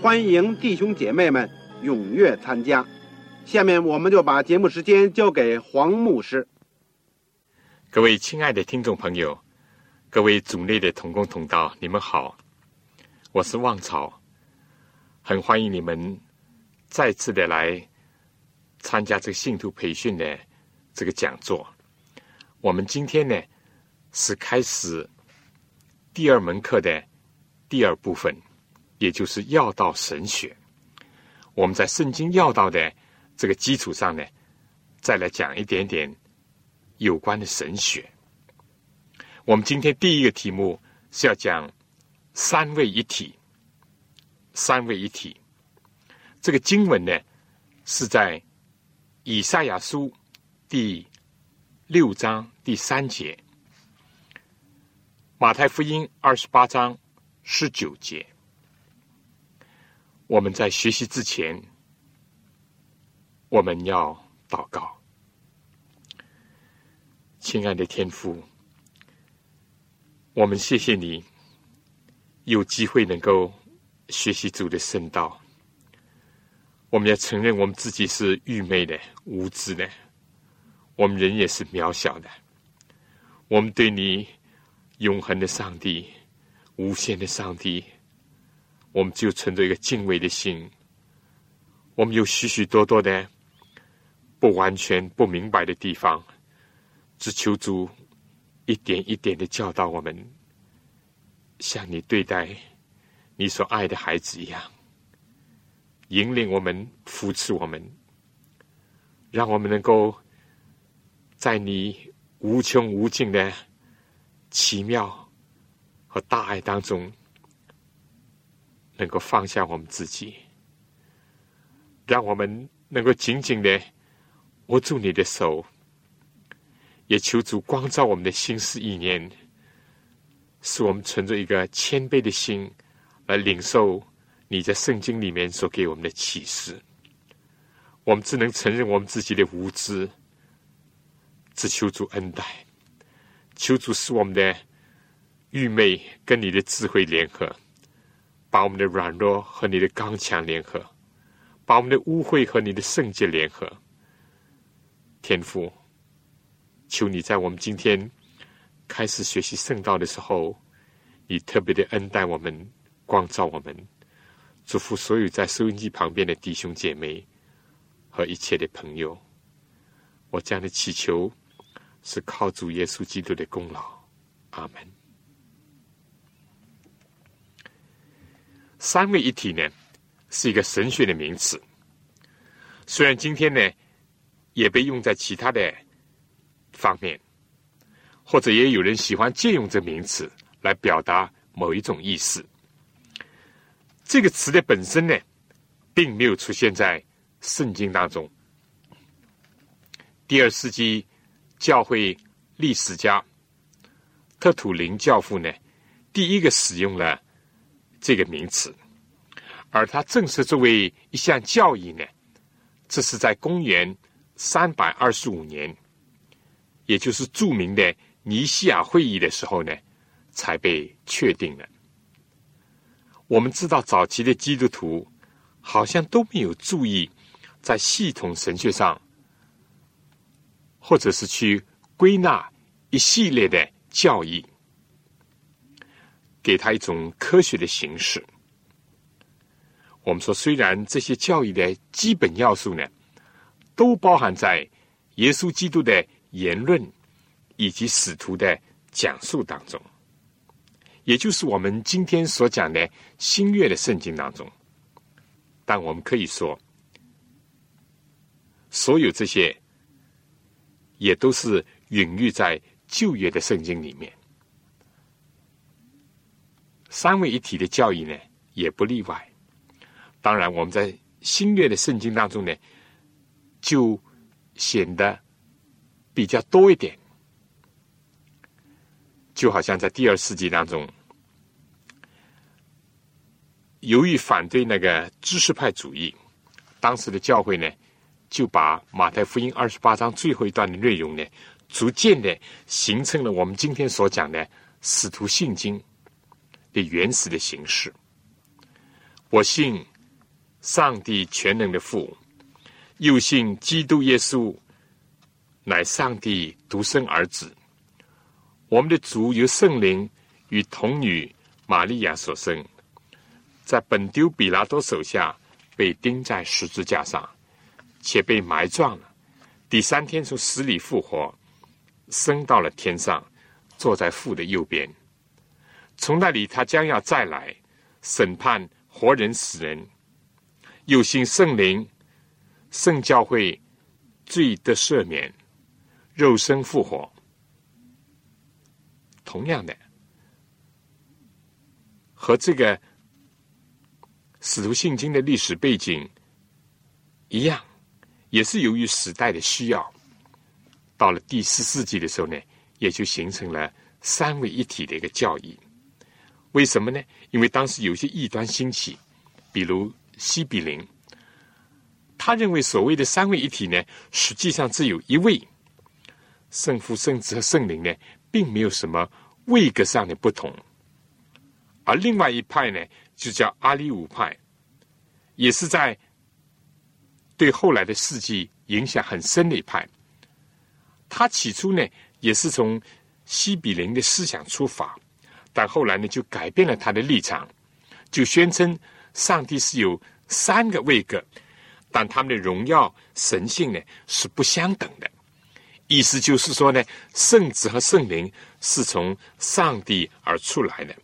欢迎弟兄姐妹们踊跃参加。下面我们就把节目时间交给黄牧师。各位亲爱的听众朋友，各位组内的同工同道，你们好，我是旺草，很欢迎你们再次的来参加这个信徒培训的这个讲座。我们今天呢？是开始第二门课的第二部分，也就是要道神学。我们在圣经要道的这个基础上呢，再来讲一点点有关的神学。我们今天第一个题目是要讲三位一体。三位一体，这个经文呢是在以赛亚书第六章第三节。马太福音二十八章十九节，我们在学习之前，我们要祷告。亲爱的天父，我们谢谢你有机会能够学习主的圣道。我们要承认我们自己是愚昧的、无知的，我们人也是渺小的。我们对你。永恒的上帝，无限的上帝，我们就存着一个敬畏的心。我们有许许多多的不完全、不明白的地方，只求主一点一点的教导我们，像你对待你所爱的孩子一样，引领我们、扶持我们，让我们能够在你无穷无尽的。奇妙和大爱当中，能够放下我们自己，让我们能够紧紧的握住你的手，也求主光照我们的心思意念，使我们存着一个谦卑的心来领受你在圣经里面所给我们的启示。我们只能承认我们自己的无知，只求主恩待。求主使我们的愚昧跟你的智慧联合，把我们的软弱和你的刚强联合，把我们的污秽和你的圣洁联合。天父，求你在我们今天开始学习圣道的时候，你特别的恩待我们，光照我们，祝福所有在收音机旁边的弟兄姐妹和一切的朋友。我这样的祈求。是靠主耶稣基督的功劳，阿门。三位一体呢，是一个神学的名词。虽然今天呢，也被用在其他的方面，或者也有人喜欢借用这名词来表达某一种意思。这个词的本身呢，并没有出现在圣经当中。第二世纪。教会历史家特土林教父呢，第一个使用了这个名词，而它正是作为一项教义呢，这是在公元三百二十五年，也就是著名的尼西亚会议的时候呢，才被确定了。我们知道，早期的基督徒好像都没有注意在系统神学上。或者是去归纳一系列的教义，给他一种科学的形式。我们说，虽然这些教义的基本要素呢，都包含在耶稣基督的言论以及使徒的讲述当中，也就是我们今天所讲的新约的圣经当中，但我们可以说，所有这些也都是隐喻在旧约的圣经里面。三位一体的教义呢，也不例外。当然，我们在新约的圣经当中呢，就显得比较多一点。就好像在第二世纪当中，由于反对那个知识派主义，当时的教会呢，就把马太福音二十八章最后一段的内容呢，逐渐的形成了我们今天所讲的使徒信经的原始的形式。我信。上帝全能的父，又信基督耶稣乃上帝独生儿子。我们的主由圣灵与童女玛利亚所生，在本丢比拉多手下被钉在十字架上，且被埋葬了。第三天从死里复活，升到了天上，坐在父的右边。从那里他将要再来审判活人死人。有信圣灵、圣教会罪得赦免、肉身复活。同样的，和这个使徒信经的历史背景一样，也是由于时代的需要，到了第四世纪的时候呢，也就形成了三位一体的一个教义。为什么呢？因为当时有些异端兴起，比如。西比林，他认为所谓的三位一体呢，实际上只有一位圣父、圣子和圣灵呢，并没有什么位格上的不同。而另外一派呢，就叫阿里五派，也是在对后来的世纪影响很深的一派。他起初呢，也是从西比林的思想出发，但后来呢，就改变了他的立场，就宣称。上帝是有三个位格，但他们的荣耀神性呢是不相等的。意思就是说呢，圣子和圣灵是从上帝而出来的，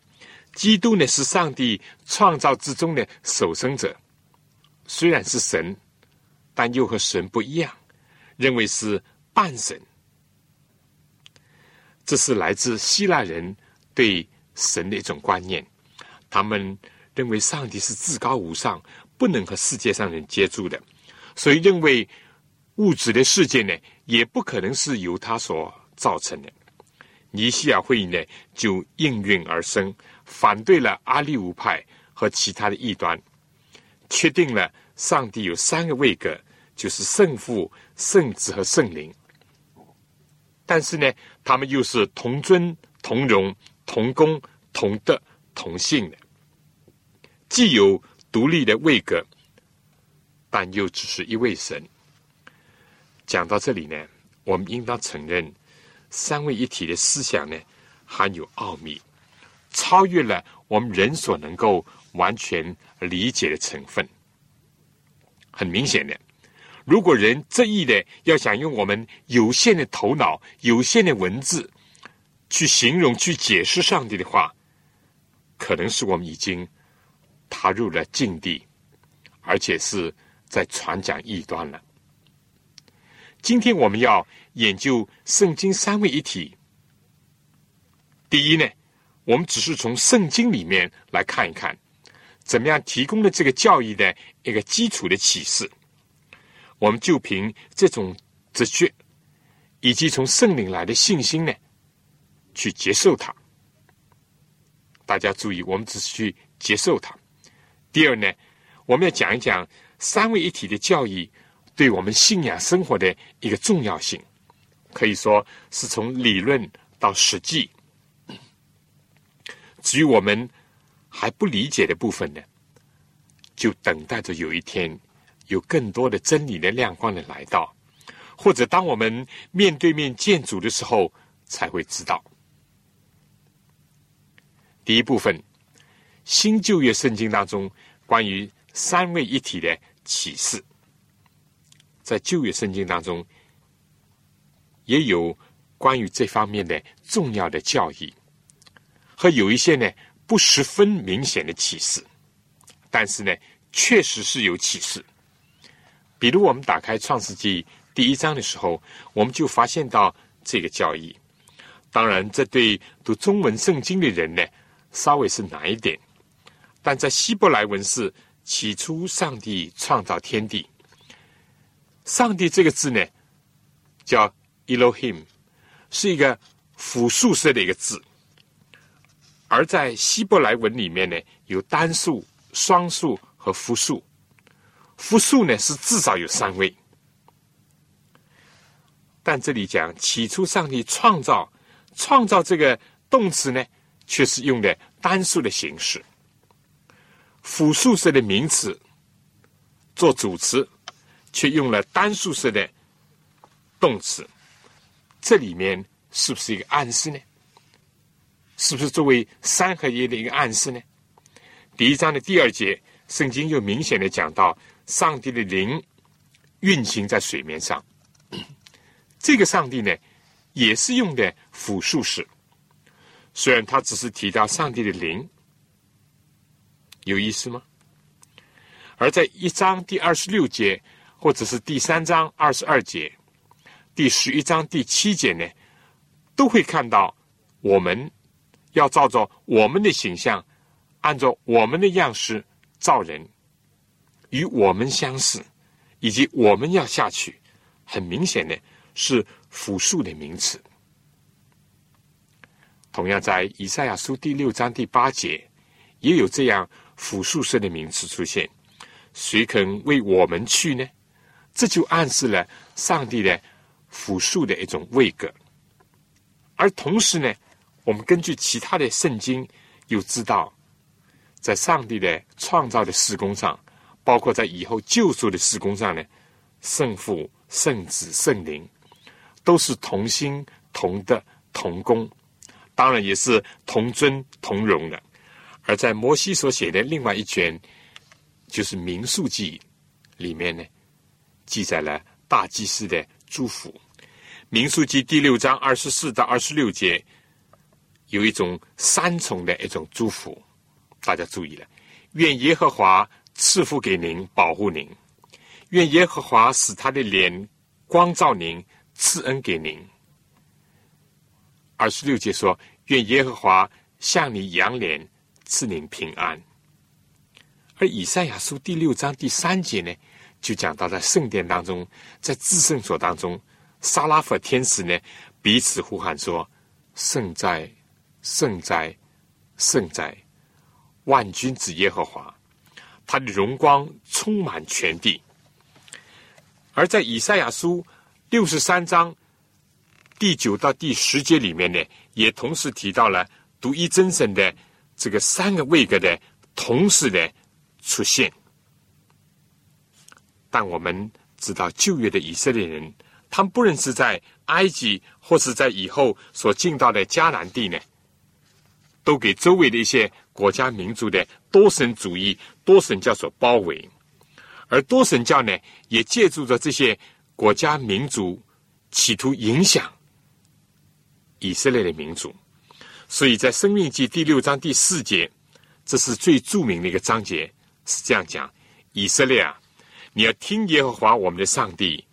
基督呢是上帝创造之中的守生者，虽然是神，但又和神不一样，认为是半神。这是来自希腊人对神的一种观念，他们。认为上帝是至高无上，不能和世界上人接触的，所以认为物质的世界呢，也不可能是由他所造成的。尼西亚会议呢，就应运而生，反对了阿利乌派和其他的异端，确定了上帝有三个位格，就是圣父、圣子和圣灵。但是呢，他们又是同尊、同荣、同工、同德、同性的。既有独立的位格，但又只是一位神。讲到这里呢，我们应当承认，三位一体的思想呢，含有奥秘，超越了我们人所能够完全理解的成分。很明显的，如果人执意的要想用我们有限的头脑、有限的文字去形容、去解释上帝的话，可能是我们已经。踏入了禁地，而且是在传讲异端了。今天我们要研究圣经三位一体。第一呢，我们只是从圣经里面来看一看，怎么样提供了这个教义的一个基础的启示。我们就凭这种直觉，以及从圣灵来的信心呢，去接受它。大家注意，我们只是去接受它。第二呢，我们要讲一讲三位一体的教义对我们信仰生活的一个重要性，可以说是从理论到实际。至于我们还不理解的部分呢，就等待着有一天有更多的真理的亮光的来到，或者当我们面对面见主的时候才会知道。第一部分。新旧约圣经当中关于三位一体的启示。在旧约圣经当中，也有关于这方面的重要的教义，和有一些呢不十分明显的启示，但是呢，确实是有启示。比如，我们打开创世纪第一章的时候，我们就发现到这个教义。当然，这对读中文圣经的人呢，稍微是难一点。但在希伯来文是起初上帝创造天地。上帝这个字呢，叫 Elohim，是一个复数式的一个字。而在希伯来文里面呢，有单数、双数和复数。复数呢是至少有三位，但这里讲起初上帝创造，创造这个动词呢，却是用的单数的形式。复数式的名词做主词。却用了单数式的动词，这里面是不是一个暗示呢？是不是作为三合一的一个暗示呢？第一章的第二节，圣经又明显的讲到上帝的灵运行在水面上。这个上帝呢，也是用的复数式，虽然他只是提到上帝的灵，有意思吗？而在一章第二十六节。或者是第三章二十二节，第十一章第七节呢，都会看到我们要照着我们的形象，按照我们的样式造人，与我们相似，以及我们要下去，很明显的是复数的名词。同样在以赛亚书第六章第八节，也有这样复数式的名词出现。谁肯为我们去呢？这就暗示了上帝的复数的一种位格，而同时呢，我们根据其他的圣经又知道，在上帝的创造的施工上，包括在以后救赎的施工上呢，圣父、圣子、圣灵都是同心、同德、同工，当然也是同尊、同荣的。而在摩西所写的另外一卷，就是民数记里面呢。记载了大祭司的祝福，《民数记》第六章二十四到二十六节，有一种三重的一种祝福，大家注意了：愿耶和华赐福给您，保护您；愿耶和华使他的脸光照您，赐恩给您。二十六节说：愿耶和华向你扬脸，赐你平安。而以赛亚书第六章第三节呢？就讲到在圣殿当中，在至圣所当中，沙拉弗天使呢彼此呼喊说：“圣哉，圣哉，圣哉！万军之耶和华，他的荣光充满全地。”而在以赛亚书六十三章第九到第十节里面呢，也同时提到了独一真神的这个三个位格的同时的出现。但我们知道，旧约的以色列人，他们不论是在埃及，或是在以后所进到的迦南地呢，都给周围的一些国家民族的多神主义、多神教所包围，而多神教呢，也借助着这些国家民族，企图影响以色列的民族。所以在《生命记》第六章第四节，这是最著名的一个章节，是这样讲：以色列啊。你要听耶和华我们的上帝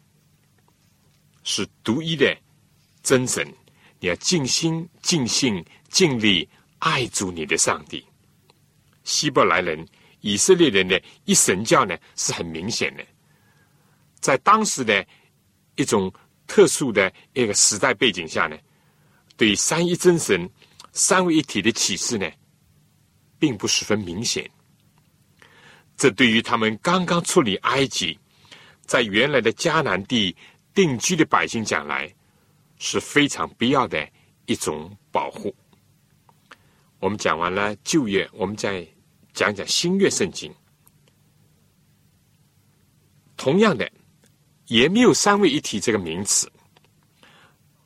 是独一的真神，你要尽心、尽性、尽力爱主你的上帝。希伯来人、以色列人的一神教呢，是很明显的，在当时的一种特殊的一个时代背景下呢，对三一真神、三位一体的启示呢，并不十分明显。这对于他们刚刚处理埃及，在原来的迦南地定居的百姓讲来，是非常必要的一种保护。我们讲完了旧约，我们再讲讲新约圣经。同样的，也没有三位一体这个名词，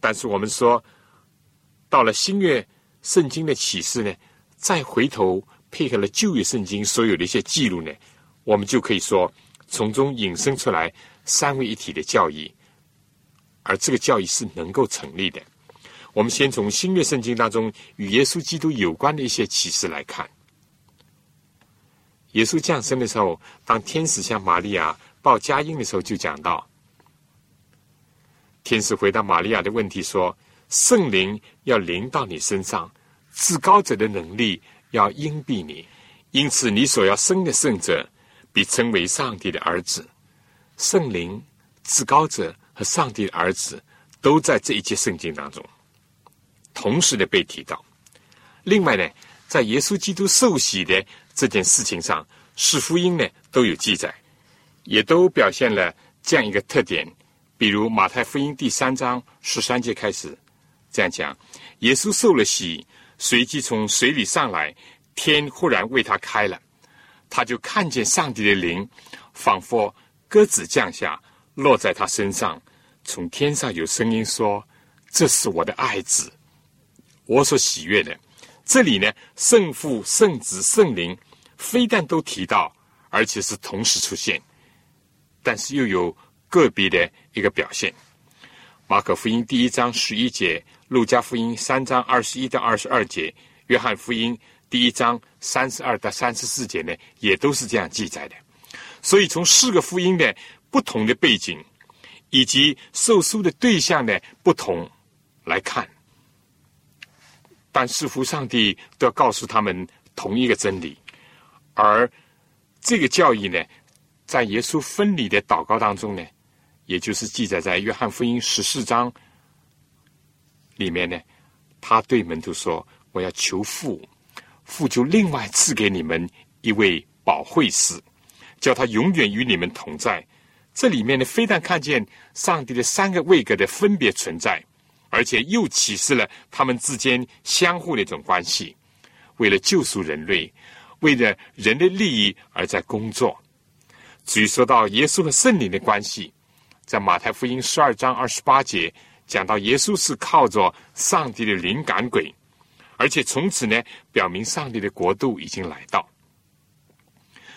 但是我们说，到了新约圣经的启示呢，再回头。配合了旧约圣经所有的一些记录呢，我们就可以说从中引申出来三位一体的教义，而这个教义是能够成立的。我们先从新约圣经当中与耶稣基督有关的一些启示来看。耶稣降生的时候，当天使向玛利亚报佳音的时候，就讲到：天使回答玛利亚的问题说：“圣灵要临到你身上，至高者的能力要荫蔽你，因此你所要生的圣者必称为上帝的儿子。”圣灵、至高者和上帝的儿子都在这一节圣经当中。同时的被提到。另外呢，在耶稣基督受洗的这件事情上，四福音呢都有记载，也都表现了这样一个特点。比如马太福音第三章十三节开始这样讲：耶稣受了洗，随即从水里上来，天忽然为他开了，他就看见上帝的灵仿佛鸽子降下，落在他身上。从天上有声音说：“这是我的爱子。”我所喜悦的，这里呢，圣父、圣子、圣灵，非但都提到，而且是同时出现，但是又有个别的一个表现。马可福音第一章十一节，路加福音三章二十一到二十二节，约翰福音第一章三十二到三十四节呢，也都是这样记载的。所以从四个福音的不同的背景，以及受书的对象的不同来看。但似乎上帝都要告诉他们同一个真理，而这个教义呢，在耶稣分离的祷告当中呢，也就是记载在约翰福音十四章里面呢，他对门徒说：“我要求父，父就另外赐给你们一位保惠师，叫他永远与你们同在。”这里面呢，非但看见上帝的三个位格的分别存在。而且又启示了他们之间相互的一种关系，为了救赎人类，为了人的利益而在工作。至于说到耶稣和圣灵的关系，在马太福音十二章二十八节讲到，耶稣是靠着上帝的灵感鬼，而且从此呢，表明上帝的国度已经来到。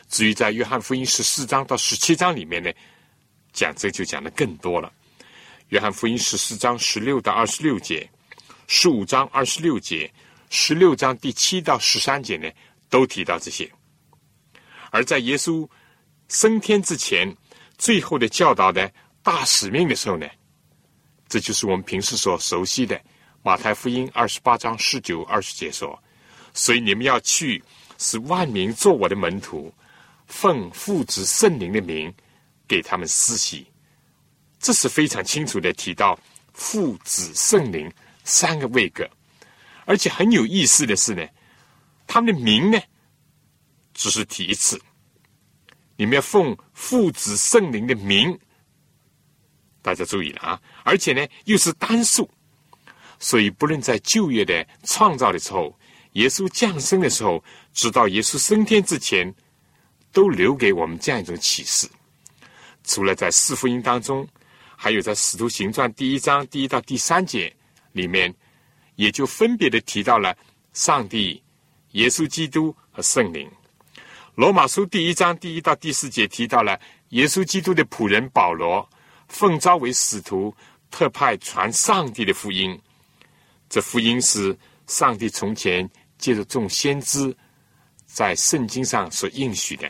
至于在约翰福音十四章到十七章里面呢，讲这就讲的更多了。约翰福音十四章十六到二十六节，十五章二十六节，十六章第七到十三节呢，都提到这些。而在耶稣升天之前，最后的教导的大使命的时候呢，这就是我们平时所熟悉的马太福音二十八章十九二十节说：“所以你们要去，使万民做我的门徒，奉父子圣灵的名，给他们施洗。”这是非常清楚的提到父子圣灵三个位格，而且很有意思的是呢，他们的名呢只是提一次，你们要奉父子圣灵的名，大家注意了啊！而且呢又是单数，所以不论在旧约的创造的时候，耶稣降生的时候，直到耶稣升天之前，都留给我们这样一种启示。除了在四福音当中。还有在《使徒行传》第一章第一到第三节里面，也就分别的提到了上帝、耶稣基督和圣灵。《罗马书》第一章第一到第四节提到了耶稣基督的仆人保罗，奉召为使徒，特派传上帝的福音。这福音是上帝从前借着众先知在圣经上所应许的。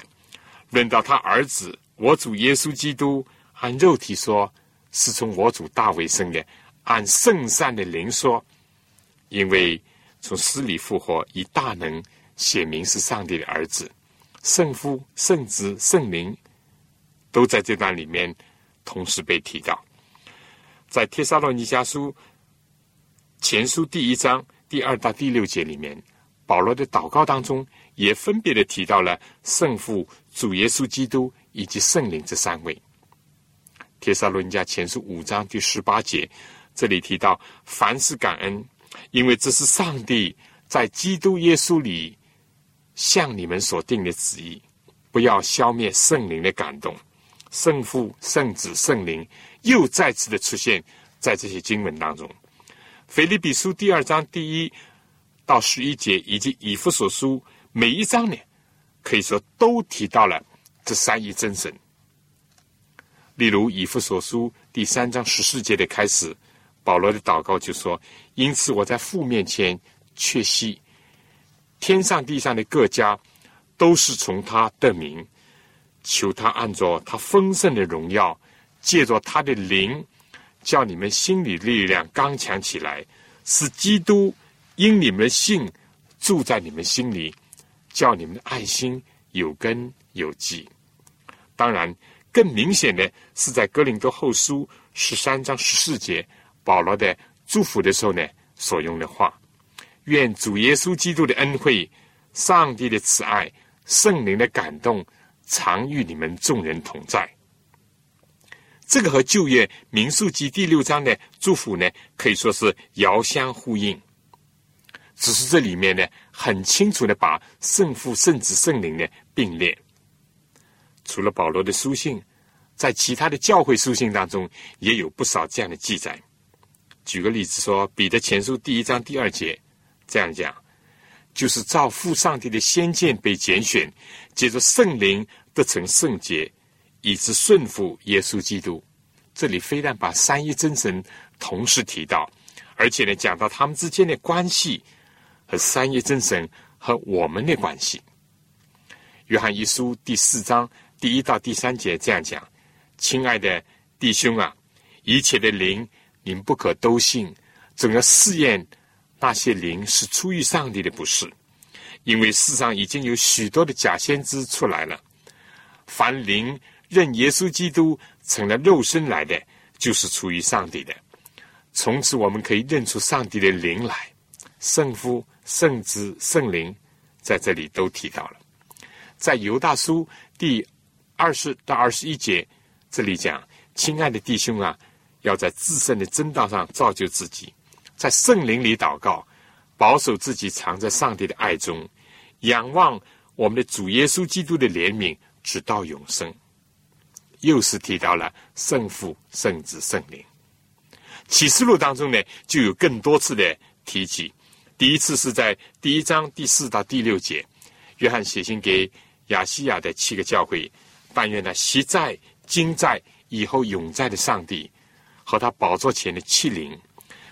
论到他儿子，我主耶稣基督，按肉体说。是从我主大卫生的，按圣善的灵说，因为从死里复活，以大能显明是上帝的儿子，圣父、圣子、圣灵都在这段里面同时被提到。在帖撒罗尼迦书前书第一章第二到第六节里面，保罗的祷告当中也分别的提到了圣父、主耶稣基督以及圣灵这三位。帖撒罗尼迦前书五章第十八节，这里提到凡事感恩，因为这是上帝在基督耶稣里向你们所定的旨意。不要消灭圣灵的感动，圣父、圣子、圣灵又再次的出现在这些经文当中。腓立比书第二章第一到十一节，以及以弗所书每一章呢，可以说都提到了这三一真神。例如以弗所书第三章十四节的开始，保罗的祷告就说：“因此我在父面前确信，天上地上的各家都是从他得名，求他按照他丰盛的荣耀，借着他的灵，叫你们心里力量刚强起来，使基督因你们的信住在你们心里，叫你们的爱心有根有基。当然。”更明显的是，在哥林多后书十三章十四节，保罗的祝福的时候呢，所用的话：“愿主耶稣基督的恩惠、上帝的慈爱、圣灵的感动，常与你们众人同在。”这个和旧约民数记第六章的祝福呢，可以说是遥相呼应。只是这里面呢，很清楚的把圣父、圣子、圣灵呢并列。除了保罗的书信，在其他的教会书信当中也有不少这样的记载。举个例子说，《彼得前书》第一章第二节这样讲，就是照父上帝的先见被拣选，借着圣灵得成圣洁，以致顺服耶稣基督。这里非但把三一真神同时提到，而且呢讲到他们之间的关系和三一真神和我们的关系。约翰一书第四章。第一到第三节这样讲：“亲爱的弟兄啊，一切的灵，您不可都信，总要试验那些灵是出于上帝的，不是。因为世上已经有许多的假先知出来了。凡灵认耶稣基督成了肉身来的，就是出于上帝的。从此我们可以认出上帝的灵来，圣父、圣子、圣灵在这里都提到了。在犹大书第。”二十到二十一节，这里讲：“亲爱的弟兄啊，要在自身的真道上造就自己，在圣灵里祷告，保守自己藏在上帝的爱中，仰望我们的主耶稣基督的怜悯，直到永生。”又是提到了圣父、圣子、圣灵。启示录当中呢，就有更多次的提及。第一次是在第一章第四到第六节，约翰写信给亚细亚的七个教会。但愿呢，昔在、今在、以后永在的上帝，和他宝座前的七灵，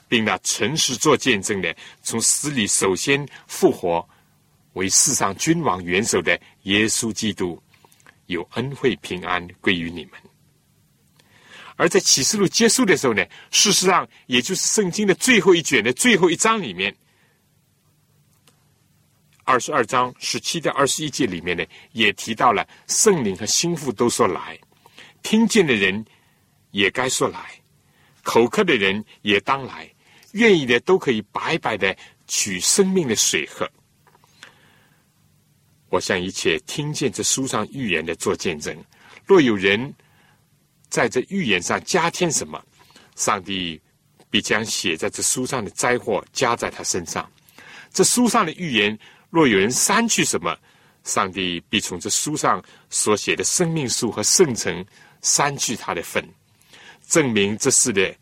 并那诚实做见证的，从死里首先复活，为世上君王元首的耶稣基督，有恩惠平安归于你们。而在启示录结束的时候呢，事实上也就是圣经的最后一卷的最后一章里面。二十二章十七到二十一节里面呢，也提到了圣灵和心腹都说来，听见的人也该说来，口渴的人也当来，愿意的都可以白白的取生命的水喝。我向一切听见这书上预言的做见证，若有人在这预言上加添什么，上帝必将写在这书上的灾祸加在他身上。这书上的预言。若有人删去什么，上帝必从这书上所写的生命书和圣城删去他的份，证明这是的。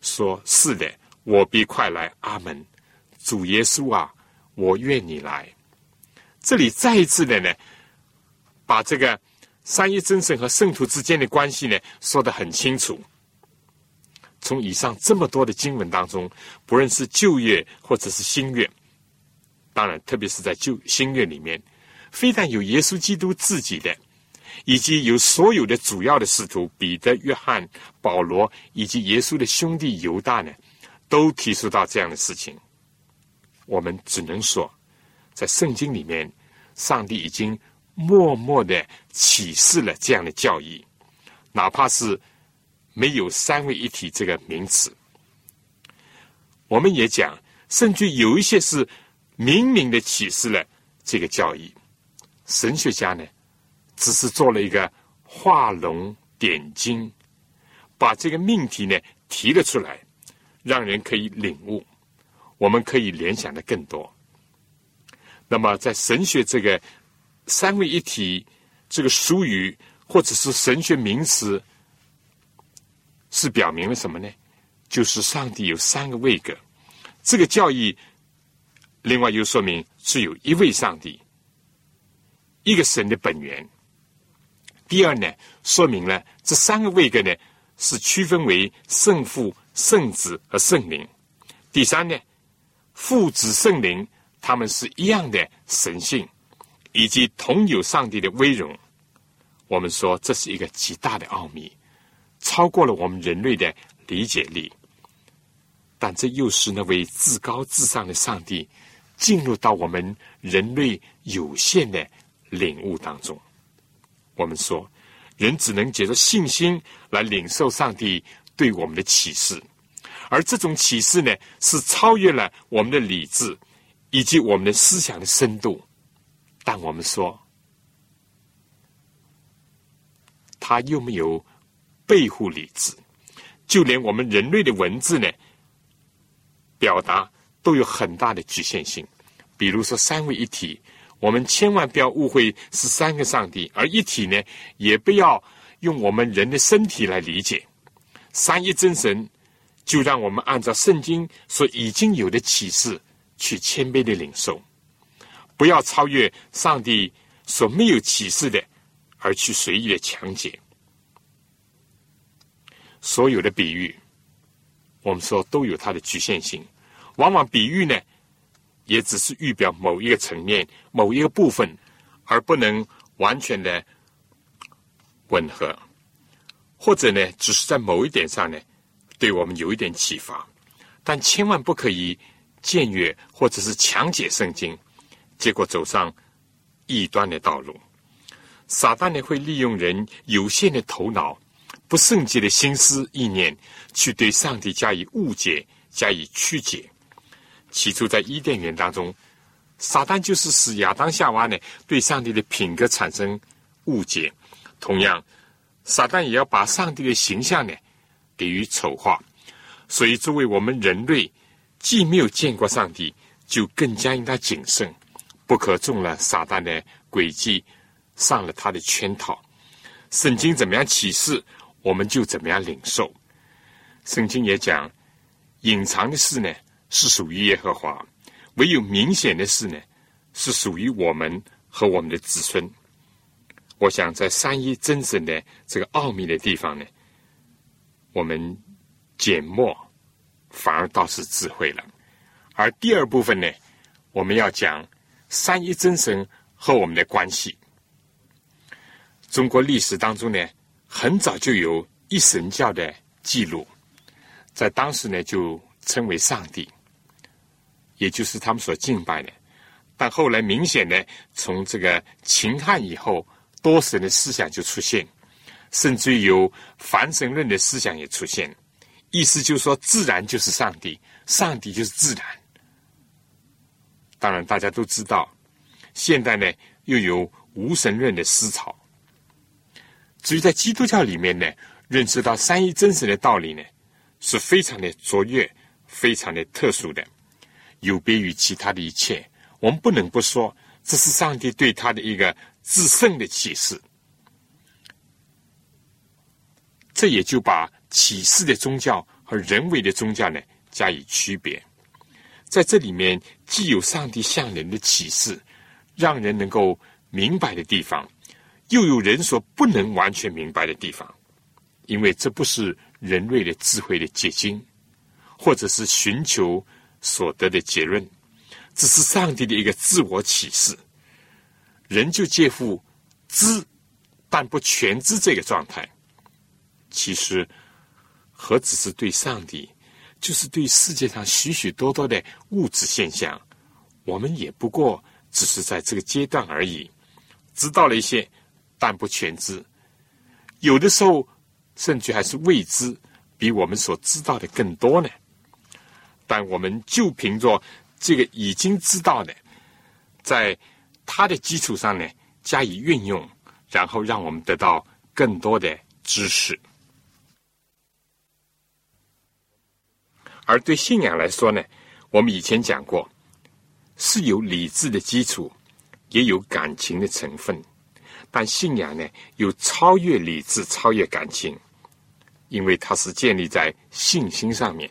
说是的，我必快来。阿门。主耶稣啊，我愿你来。这里再一次的呢，把这个三一真神和圣徒之间的关系呢说得很清楚。从以上这么多的经文当中，不论是旧约或者是新约。当然，特别是在旧新约里面，非但有耶稣基督自己的，以及有所有的主要的使徒彼得、约翰、保罗，以及耶稣的兄弟犹大呢，都提出到这样的事情。我们只能说，在圣经里面，上帝已经默默的启示了这样的教义，哪怕是没有三位一体这个名词，我们也讲，甚至有一些是。明明的启示了这个教义，神学家呢，只是做了一个画龙点睛，把这个命题呢提了出来，让人可以领悟，我们可以联想的更多。那么，在神学这个三位一体这个术语或者是神学名词，是表明了什么呢？就是上帝有三个位格，这个教义。另外又说明是有一位上帝，一个神的本源，第二呢，说明了这三个位格呢是区分为圣父、圣子和圣灵。第三呢，父子圣灵他们是一样的神性，以及同有上帝的威荣。我们说这是一个极大的奥秘，超过了我们人类的理解力。但这又是那位至高至上的上帝进入到我们人类有限的领悟当中。我们说，人只能借着信心来领受上帝对我们的启示，而这种启示呢，是超越了我们的理智以及我们的思想的深度。但我们说，他又没有背护理智，就连我们人类的文字呢，表达都有很大的局限性。比如说，三位一体。我们千万不要误会是三个上帝，而一体呢，也不要用我们人的身体来理解三一真神。就让我们按照圣经所已经有的启示去谦卑的领受，不要超越上帝所没有启示的，而去随意的强解。所有的比喻，我们说都有它的局限性，往往比喻呢。也只是预表某一个层面、某一个部分，而不能完全的吻合，或者呢，只是在某一点上呢，对我们有一点启发，但千万不可以僭越或者是强解圣经，结果走上异端的道路。撒旦呢，会利用人有限的头脑、不圣洁的心思意念，去对上帝加以误解、加以曲解。起初在伊甸园当中，撒旦就是使亚当夏娃呢对上帝的品格产生误解。同样，撒旦也要把上帝的形象呢给予丑化。所以，作为我们人类，既没有见过上帝，就更加应该谨慎，不可中了撒旦的诡计，上了他的圈套。圣经怎么样启示，我们就怎么样领受。圣经也讲，隐藏的事呢。是属于耶和华，唯有明显的事呢，是属于我们和我们的子孙。我想在三一真神的这个奥秘的地方呢，我们缄默反而倒是智慧了。而第二部分呢，我们要讲三一真神和我们的关系。中国历史当中呢，很早就有一神教的记录，在当时呢，就称为上帝。也就是他们所敬拜的，但后来明显的从这个秦汉以后，多神的思想就出现，甚至于有凡神论的思想也出现。意思就是说，自然就是上帝，上帝就是自然。当然，大家都知道，现代呢又有无神论的思潮。至于在基督教里面呢，认识到三一真神的道理呢，是非常的卓越、非常的特殊的。有别于其他的一切，我们不能不说，这是上帝对他的一个至圣的启示。这也就把启示的宗教和人为的宗教呢加以区别。在这里面，既有上帝向人的启示，让人能够明白的地方，又有人所不能完全明白的地方，因为这不是人类的智慧的结晶，或者是寻求。所得的结论，只是上帝的一个自我启示。人就介乎知但不全知这个状态。其实，何止是对上帝，就是对世界上许许多多的物质现象，我们也不过只是在这个阶段而已，知道了一些，但不全知。有的时候，甚至还是未知，比我们所知道的更多呢。但我们就凭着这个已经知道的，在它的基础上呢加以运用，然后让我们得到更多的知识。而对信仰来说呢，我们以前讲过，是有理智的基础，也有感情的成分，但信仰呢又超越理智，超越感情，因为它是建立在信心上面。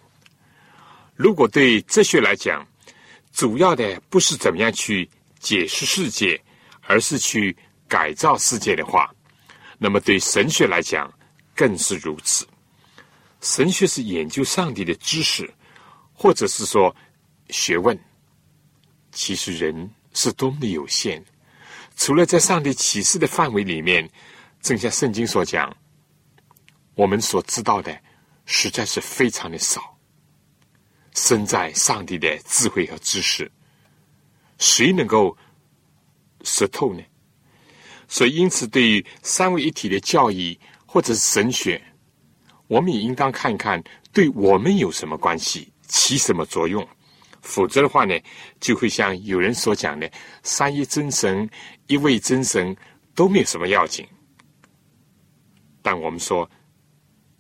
如果对哲学来讲，主要的不是怎么样去解释世界，而是去改造世界的话，那么对神学来讲更是如此。神学是研究上帝的知识，或者是说学问。其实人是多么的有限，除了在上帝启示的范围里面，正像圣经所讲，我们所知道的实在是非常的少。身在上帝的智慧和知识，谁能够识透呢？所以，因此，对于三位一体的教义或者是神学，我们也应当看看对我们有什么关系，起什么作用。否则的话呢，就会像有人所讲的，三一真神、一位真神都没有什么要紧。但我们说，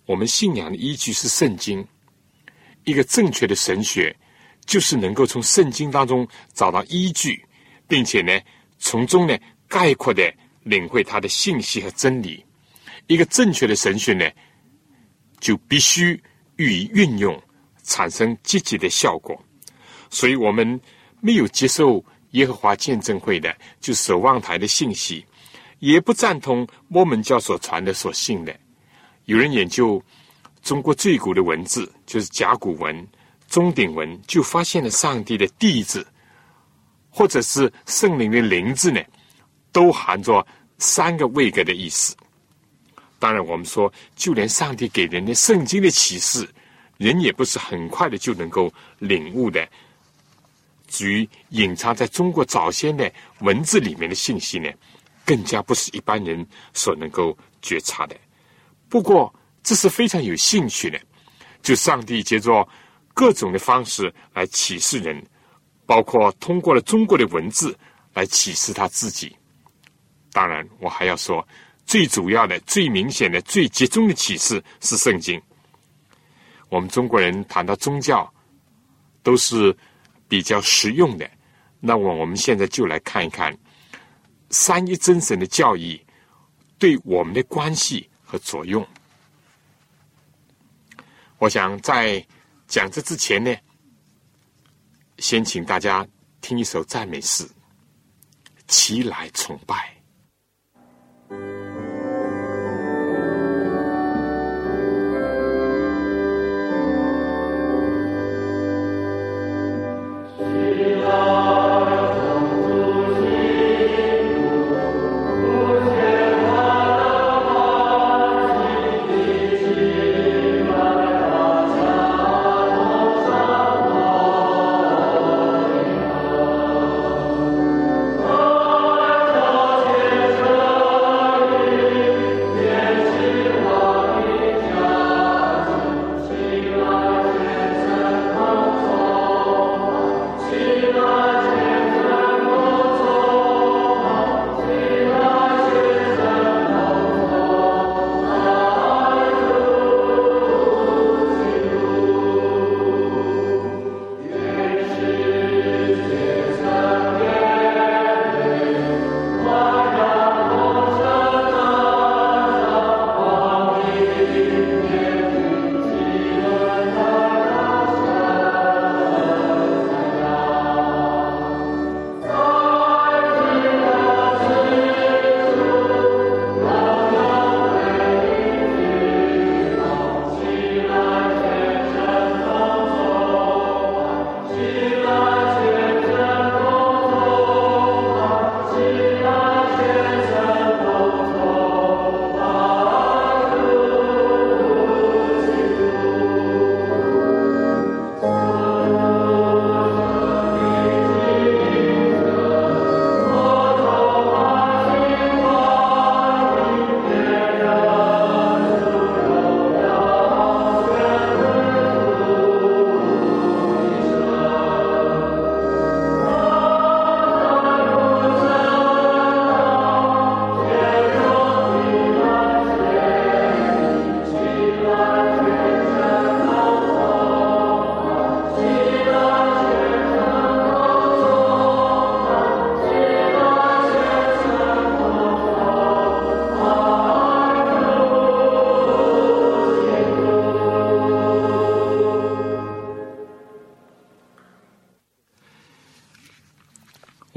我们信仰的依据是圣经，一个正确的神学，就是能够从圣经当中找到依据，并且呢，从中呢概括的领会它的信息和真理。一个正确的神学呢，就必须予以运用，产生积极的效果。所以我们没有接受耶和华见证会的，就守望台的信息，也不赞同摩门教所传的所信的。有人研究中国最古的文字，就是甲骨文、钟鼎文，就发现了上帝的“地”字，或者是圣灵的“灵”字呢，都含着三个位格的意思。当然，我们说，就连上帝给人的圣经的启示，人也不是很快的就能够领悟的。至于隐藏在中国早先的文字里面的信息呢，更加不是一般人所能够觉察的。不过，这是非常有兴趣的，就上帝借着各种的方式来启示人，包括通过了中国的文字来启示他自己。当然，我还要说，最主要的、最明显的、最集中的启示是圣经。我们中国人谈到宗教，都是。比较实用的，那么我们现在就来看一看三一真神的教义对我们的关系和作用。我想在讲这之前呢，先请大家听一首赞美诗，《齐来崇拜》。Lord.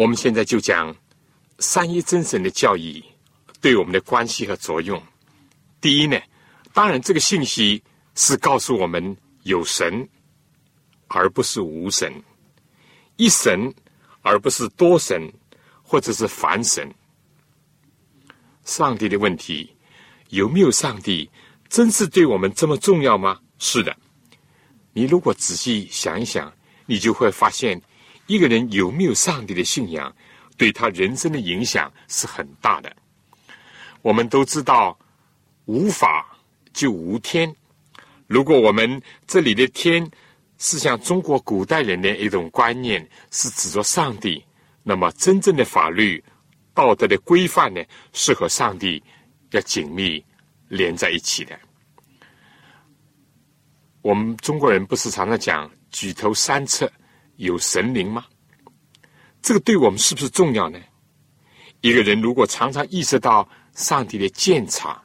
我们现在就讲三一真神的教义对我们的关系和作用。第一呢，当然这个信息是告诉我们有神，而不是无神；一神，而不是多神，或者是凡神。上帝的问题有没有上帝，真是对我们这么重要吗？是的。你如果仔细想一想，你就会发现，一个人有没有上帝的信仰，对他人生的影响是很大的。我们都知道，无法就无天。如果我们这里的天是像中国古代人的一种观念，是指着上帝，那么真正的法律、道德的规范呢，是和上帝要紧密连在一起的。我们中国人不是常常讲“举头三尺有神灵”吗？这个对我们是不是重要呢？一个人如果常常意识到上帝的监察，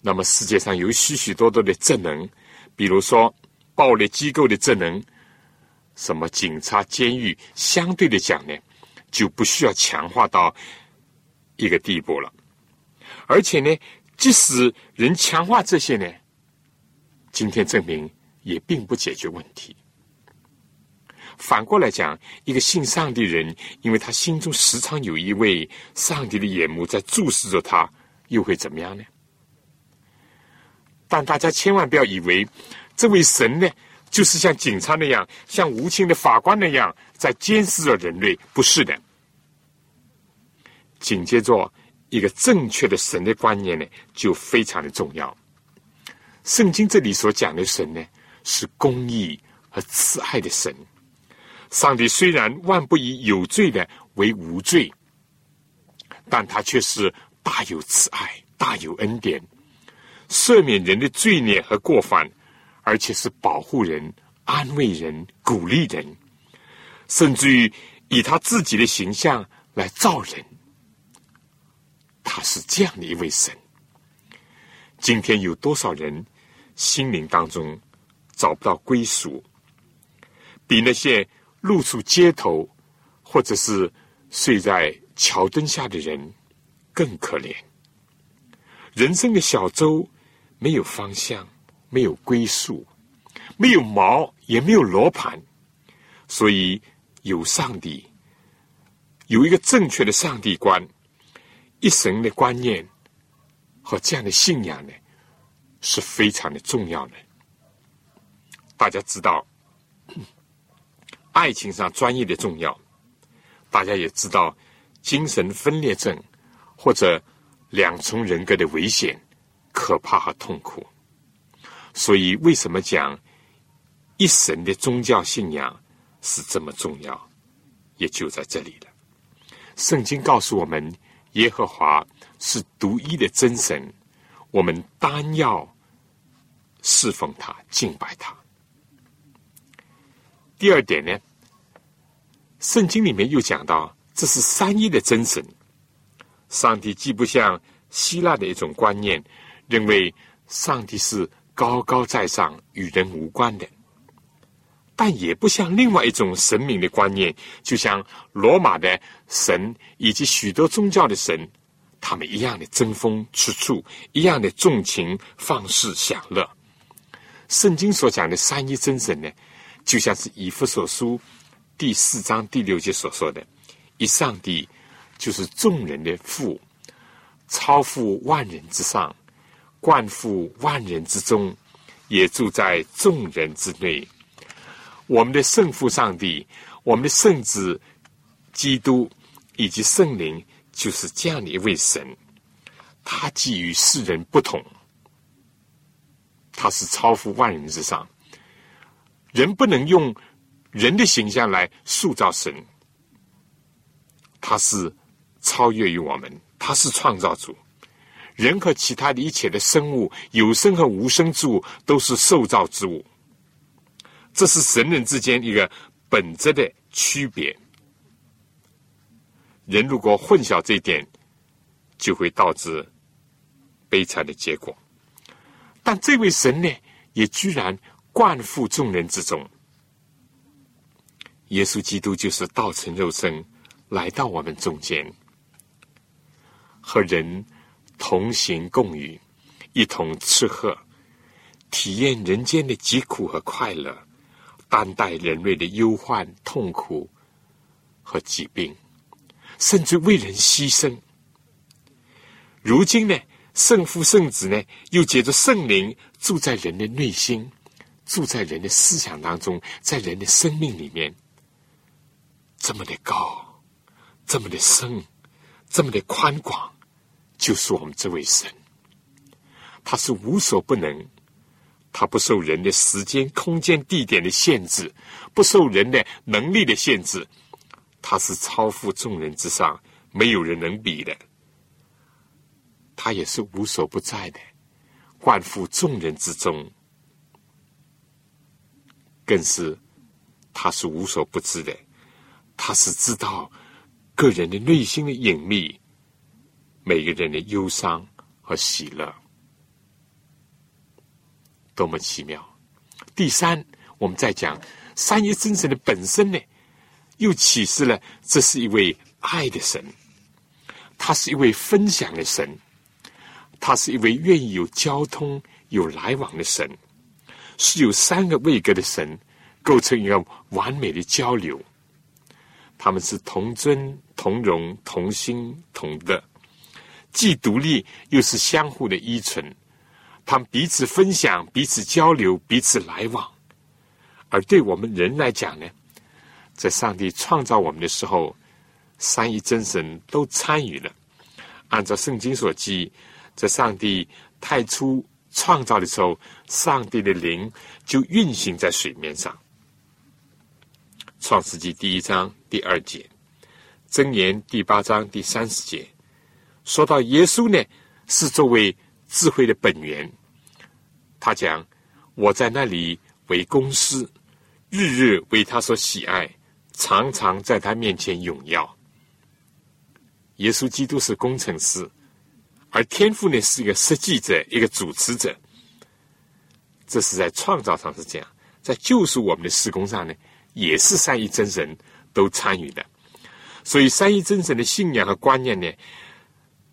那么世界上有许许多多的正能，比如说暴力机构的正能，什么警察、监狱，相对的讲呢，就不需要强化到一个地步了。而且呢，即使人强化这些呢？今天证明也并不解决问题。反过来讲，一个信上帝人，因为他心中时常有一位上帝的眼目在注视着他，又会怎么样呢？但大家千万不要以为这位神呢，就是像警察那样，像无情的法官那样在监视着人类。不是的。紧接着，一个正确的神的观念呢，就非常的重要。圣经这里所讲的神呢，是公义和慈爱的神。上帝虽然万不以有罪的为无罪，但他却是大有慈爱、大有恩典，赦免人的罪孽和过犯，而且是保护人、安慰人、鼓励人，甚至于以他自己的形象来造人。他是这样的一位神。今天有多少人？心灵当中找不到归属，比那些露宿街头或者是睡在桥墩下的人更可怜。人生的小舟没有方向，没有归宿，没有锚，也没有罗盘，所以有上帝，有一个正确的上帝观、一神的观念和这样的信仰呢？是非常的重要的。大家知道，爱情上专业的重要，大家也知道精神分裂症或者两重人格的危险、可怕和痛苦。所以，为什么讲一神的宗教信仰是这么重要？也就在这里了。圣经告诉我们，耶和华是独一的真神。我们单要侍奉他、敬拜他。第二点呢，圣经里面又讲到，这是三一的真神。上帝既不像希腊的一种观念，认为上帝是高高在上、与人无关的，但也不像另外一种神明的观念，就像罗马的神以及许多宗教的神。他们一样的争风吃醋，一样的纵情放肆享乐。圣经所讲的三一真神呢，就像是以弗所书第四章第六节所说的：“一上帝就是众人的父，超乎万人之上，冠覆万人之中，也住在众人之内。”我们的圣父上帝，我们的圣子基督以及圣灵。就是这样的一位神，他既与世人不同，他是超乎万人之上。人不能用人的形象来塑造神，他是超越于我们，他是创造主。人和其他的一切的生物，有生和无生之物，都是受造之物。这是神人之间一个本质的区别。人如果混淆这一点，就会导致悲惨的结果。但这位神呢，也居然冠覆众人之中。耶稣基督就是道成肉身，来到我们中间，和人同行共语，一同吃喝，体验人间的疾苦和快乐，担待人类的忧患、痛苦和疾病，甚至为人牺牲。如今呢，圣父、圣子呢，又借着圣灵住在人的内心，住在人的思想当中，在人的生命里面，这么的高，这么的深，这么的宽广。就是我们这位神，他是无所不能，他不受人的时间、空间、地点的限制，不受人的能力的限制，他是超乎众人之上，没有人能比的。他也是无所不在的，万乎众人之中，更是他是无所不知的，他是知道个人的内心的隐秘。每个人的忧伤和喜乐，多么奇妙！第三，我们在讲三一真神的本身呢，又启示了这是一位爱的神，他是一位分享的神，他是一位愿意有交通、有来往的神，是有三个位格的神构成一个完美的交流，他们是同尊、同荣、同心、同德。既独立又是相互的依存，他们彼此分享、彼此交流、彼此来往。而对我们人来讲呢，在上帝创造我们的时候，三一真神都参与了。按照圣经所记，在上帝太初创造的时候，上帝的灵就运行在水面上。创世纪第一章第二节，箴言第八章第三十节。说到耶稣呢，是作为智慧的本源。他讲：“我在那里为公司，日日为他所喜爱，常常在他面前荣耀。”耶稣基督是工程师，而天父呢是一个设计者，一个主持者。这是在创造上是这样，在救赎我们的施工上呢，也是善意真神都参与的。所以，三一真神的信仰和观念呢。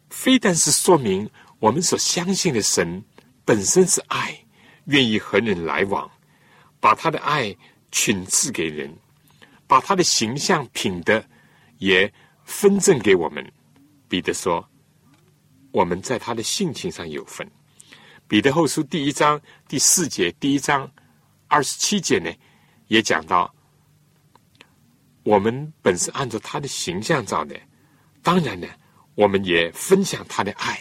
非但是说明我们所相信的神本身是爱，愿意和人来往，把他的爱群赐给人，把他的形象品德也分赠给我们。彼得说：“我们在他的性情上有份。”彼得后书第一章第四节、第一章二十七节呢，也讲到：我们本是按照他的形象造的，当然呢。我们也分享他的爱，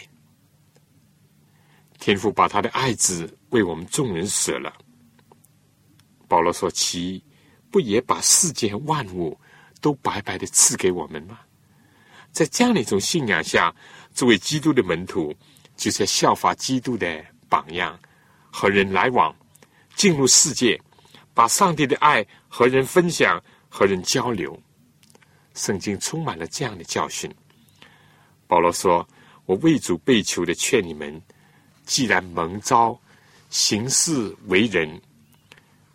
天父把他的爱子为我们众人舍了。保罗说：“其不也把世间万物都白白的赐给我们吗？”在这样的一种信仰下，作为基督的门徒，就是要效法基督的榜样，和人来往，进入世界，把上帝的爱和人分享，和人交流。圣经充满了这样的教训。保罗说：“我为主被囚的，劝你们，既然蒙召行事为人，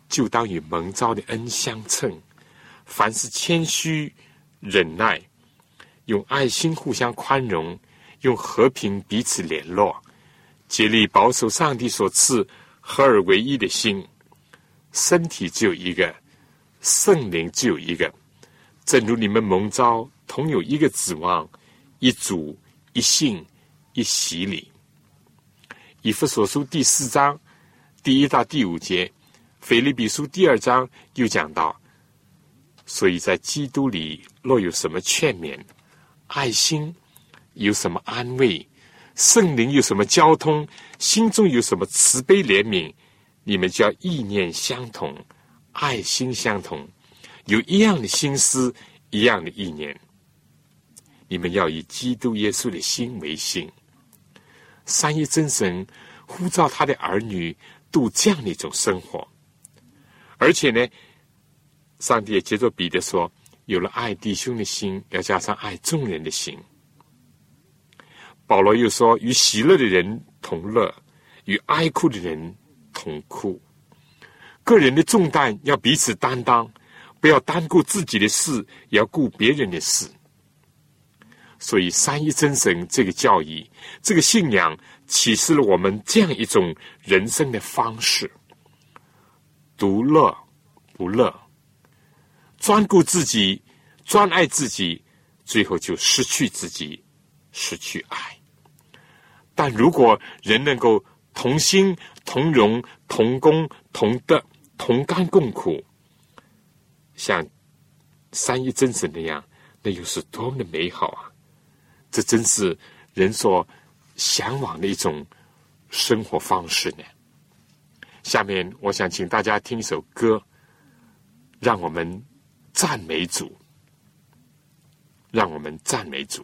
就当与蒙召的恩相称。凡是谦虚、忍耐，用爱心互相宽容，用和平彼此联络，竭力保守上帝所赐合而为一的心。身体只有一个，圣灵只有一个，正如你们蒙召同有一个指望。”一主一信一洗礼，以弗所书第四章第一到第五节，腓利比书第二章又讲到，所以在基督里若有什么劝勉、爱心，有什么安慰，圣灵有什么交通，心中有什么慈悲怜悯，你们就要意念相同，爱心相同，有一样的心思，一样的意念。你们要以基督耶稣的心为心，三一真神呼召他的儿女度这样的一种生活，而且呢，上帝也接着彼得说，有了爱弟兄的心，要加上爱众人的心。保罗又说，与喜乐的人同乐，与哀哭的人同哭。个人的重担要彼此担当，不要单顾自己的事，也要顾别人的事。所以三一真神这个教义、这个信仰，启示了我们这样一种人生的方式：独乐不乐，专顾自己，专爱自己，最后就失去自己，失去爱。但如果人能够同心、同荣、同工、同德、同甘共苦，像三一真神那样，那又是多么的美好啊！这真是人所向往的一种生活方式呢。下面，我想请大家听一首歌，让我们赞美主，让我们赞美主。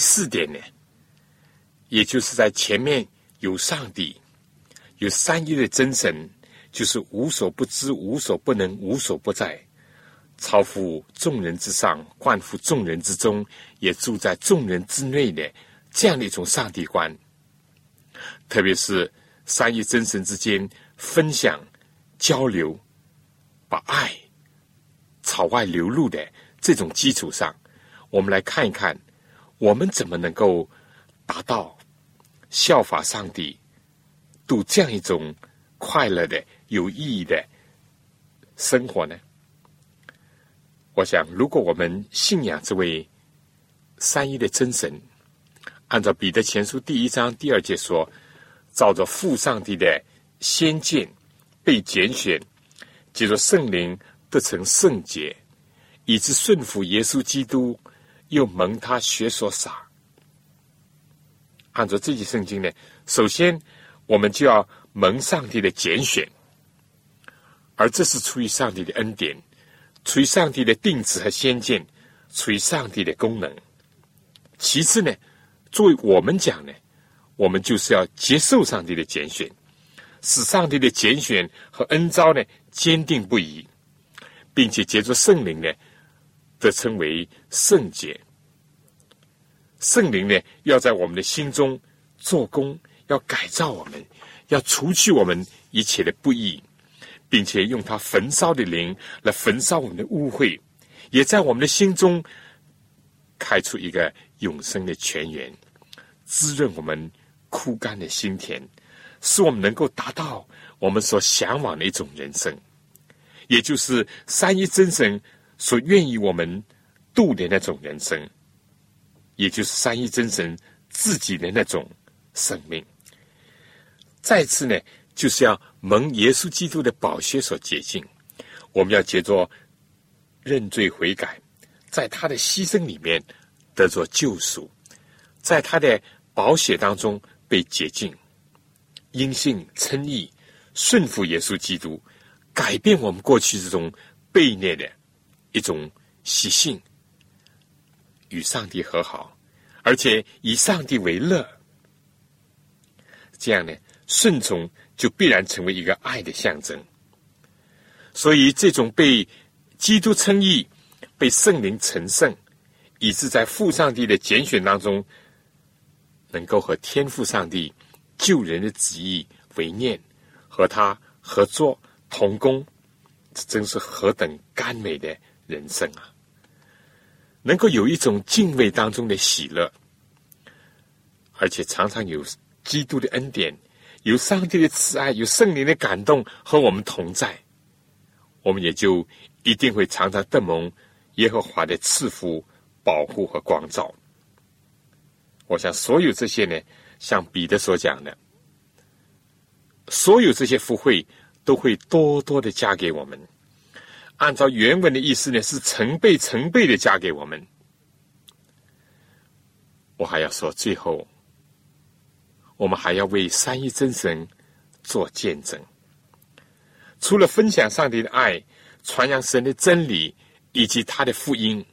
四点呢，也就是在前面有上帝，有三一的真神，就是无所不知、无所不能、无所不在，超乎众人之上，冠乎众人之中，也住在众人之内的这样的一种上帝观。特别是三一真神之间分享、交流，把爱朝外流露的这种基础上，我们来看一看。我们怎么能够达到效法上帝、度这样一种快乐的、有意义的生活呢？我想，如果我们信仰这位三一的真神，按照彼得前书第一章第二节说，照着父上帝的先见被拣选，借着圣灵得成圣洁，以致顺服耶稣基督。又蒙他学所洒。按照这句圣经呢，首先我们就要蒙上帝的拣选，而这是出于上帝的恩典，出于上帝的定旨和先见，出于上帝的功能。其次呢，作为我们讲呢，我们就是要接受上帝的拣选，使上帝的拣选和恩招呢坚定不移，并且借助圣灵呢。则称为圣洁。圣灵呢，要在我们的心中做工，要改造我们，要除去我们一切的不义，并且用它焚烧的灵来焚烧我们的污秽，也在我们的心中开出一个永生的泉源，滋润我们枯干的心田，使我们能够达到我们所向往的一种人生，也就是三一真神。所愿意我们度的那种人生，也就是三一真神自己的那种生命。再次呢，就是要蒙耶稣基督的宝血所洁净。我们要借着认罪悔改，在他的牺牲里面得着救赎，在他的宝血当中被洁净，因信称义，顺服耶稣基督，改变我们过去这种悖逆的。一种习性，与上帝和好，而且以上帝为乐，这样呢，顺从就必然成为一个爱的象征。所以，这种被基督称义、被圣灵成圣，以致在父上帝的拣选当中，能够和天父上帝救人的旨意为念，和他合作同工，这真是何等甘美的人生啊！能够有一种敬畏当中的喜乐，而且常常有基督的恩典，有上帝的慈爱，有圣灵的感动和我们同在，我们也就一定会常常得蒙耶和华的赐福、保护和光照。我想，所有这些呢，像彼得所讲的，所有这些福慧都会多多的加给我们。按照原文的意思呢，是成倍成倍的加给我们。我还要说，最后，我们还要为三一真神做见证。除了分享上帝的爱、传扬神的真理以及他的福音，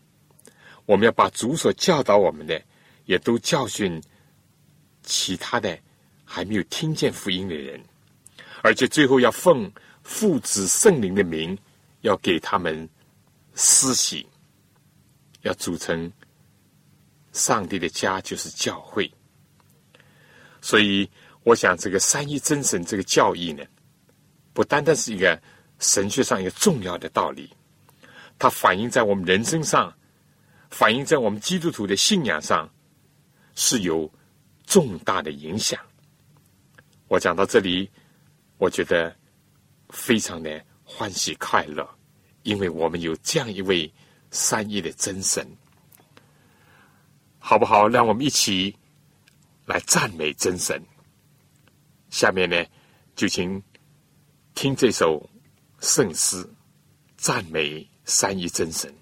我们要把主所教导我们的，也都教训其他的还没有听见福音的人，而且最后要奉父子圣灵的名。要给他们施洗，要组成上帝的家，就是教会。所以，我想这个三一真神这个教义呢，不单单是一个神学上一个重要的道理，它反映在我们人生上，反映在我们基督徒的信仰上，是有重大的影响。我讲到这里，我觉得非常的欢喜快乐。因为我们有这样一位三一的真神，好不好？让我们一起来赞美真神。下面呢，就请听这首圣诗，赞美三一真神。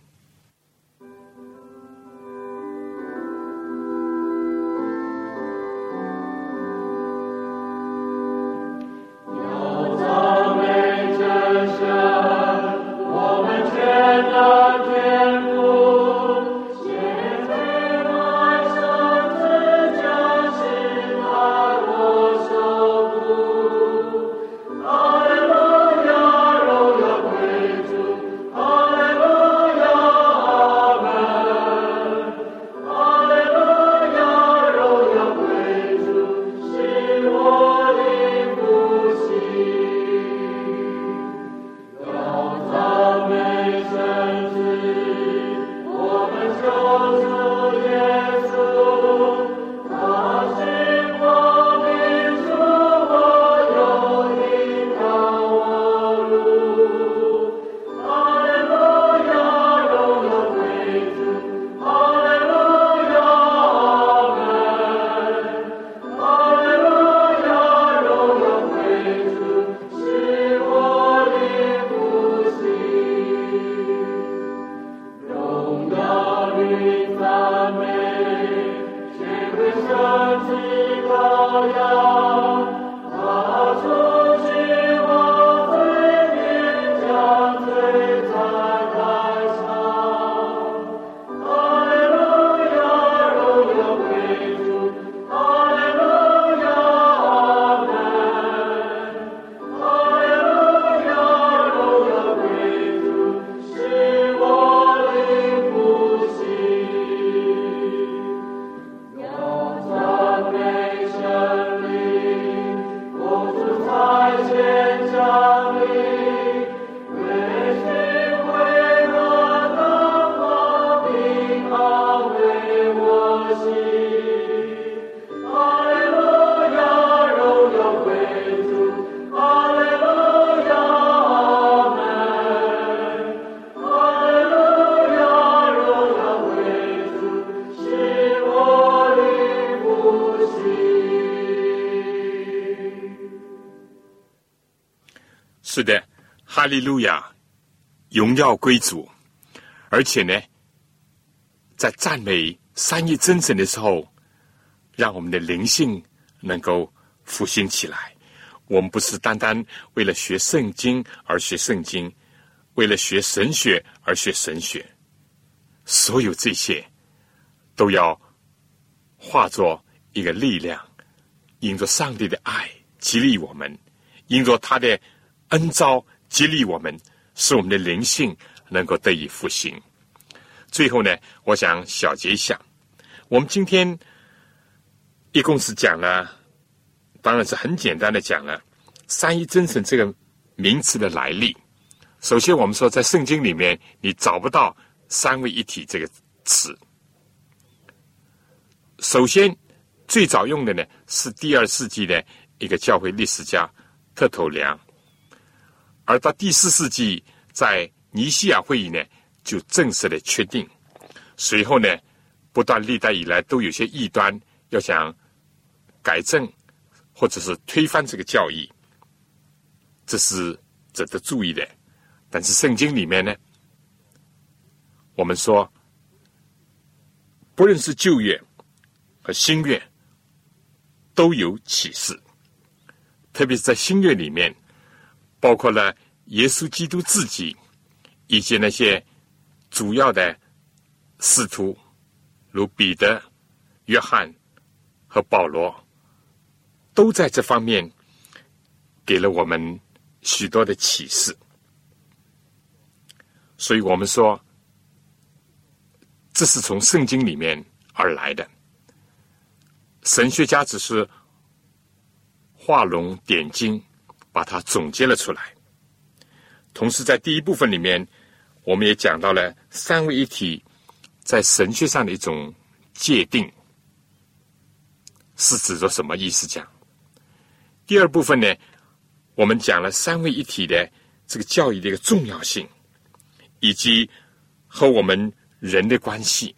利路亚，荣耀归主。而且呢，在赞美三一真神的时候，让我们的灵性能够复兴起来。我们不是单单为了学圣经而学圣经，为了学神学而学神学，所有这些都要化作一个力量，因着上帝的爱激励我们，因着他的。恩召激励我们，使我们的灵性能够得以复兴。最后呢，我想小结一下，我们今天一共是讲了，当然是很简单的讲了三一真神这个名词的来历。首先，我们说在圣经里面你找不到“三位一体”这个词。首先，最早用的呢是第二世纪的一个教会历史家特头良，而到第四世纪在尼西亚会议呢就正式的确定。随后呢，不断历代以来都有些异端要想改正或者是推翻这个教义，这是值得注意的。但是圣经里面呢，我们说，不论是旧约和新约，都有启示，特别是在新约里面，包括了耶稣基督自己以及那些主要的。使徒如彼得、约翰和保罗，都在这方面给了我们许多的启示。所以我们说，这是从圣经里面而来的。神学家只是画龙点睛，把它总结了出来。同时，在第一部分里面，我们也讲到了三位一体。在神学上的一种界定，是指着什么意思讲？第二部分呢，我们讲了三位一体的这个教育的一个重要性，以及和我们人的关系。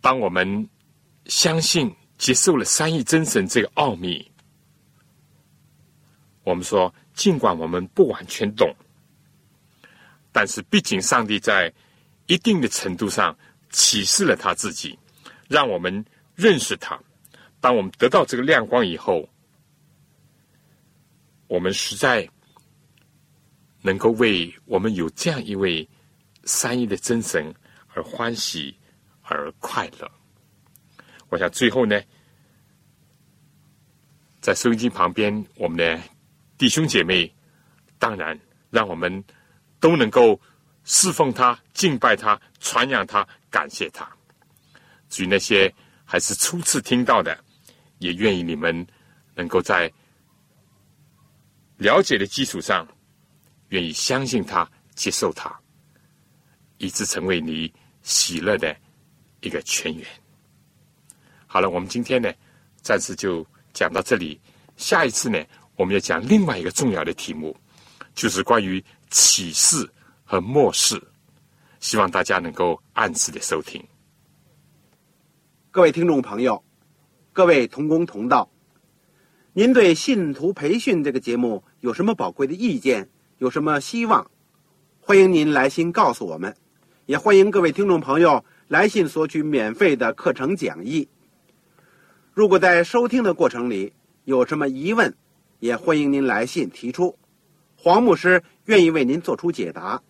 当我们相信、接受了三一真神这个奥秘，我们说，尽管我们不完全懂，但是毕竟上帝在。一定的程度上启示了他自己，让我们认识他。当我们得到这个亮光以后，我们实在能够为我们有这样一位三一的真神而欢喜而快乐。我想最后呢，在收音机旁边，我们的弟兄姐妹，当然让我们都能够。侍奉他、敬拜他、传扬他、感谢他。至于那些还是初次听到的，也愿意你们能够在了解的基础上，愿意相信他、接受他，以致成为你喜乐的一个泉源。好了，我们今天呢，暂时就讲到这里。下一次呢，我们要讲另外一个重要的题目，就是关于启示。和漠视，希望大家能够按时的收听。各位听众朋友，各位同工同道，您对信徒培训这个节目有什么宝贵的意见？有什么希望？欢迎您来信告诉我们，也欢迎各位听众朋友来信索取免费的课程讲义。如果在收听的过程里有什么疑问，也欢迎您来信提出，黄牧师愿意为您做出解答。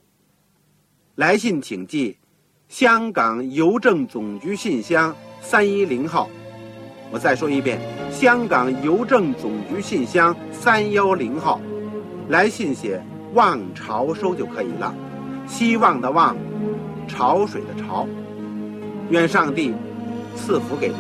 来信请寄香港邮政总局信箱三一零号。我再说一遍，香港邮政总局信箱三幺零号。来信写“望潮收”就可以了。希望的望，潮水的潮。愿上帝赐福给您。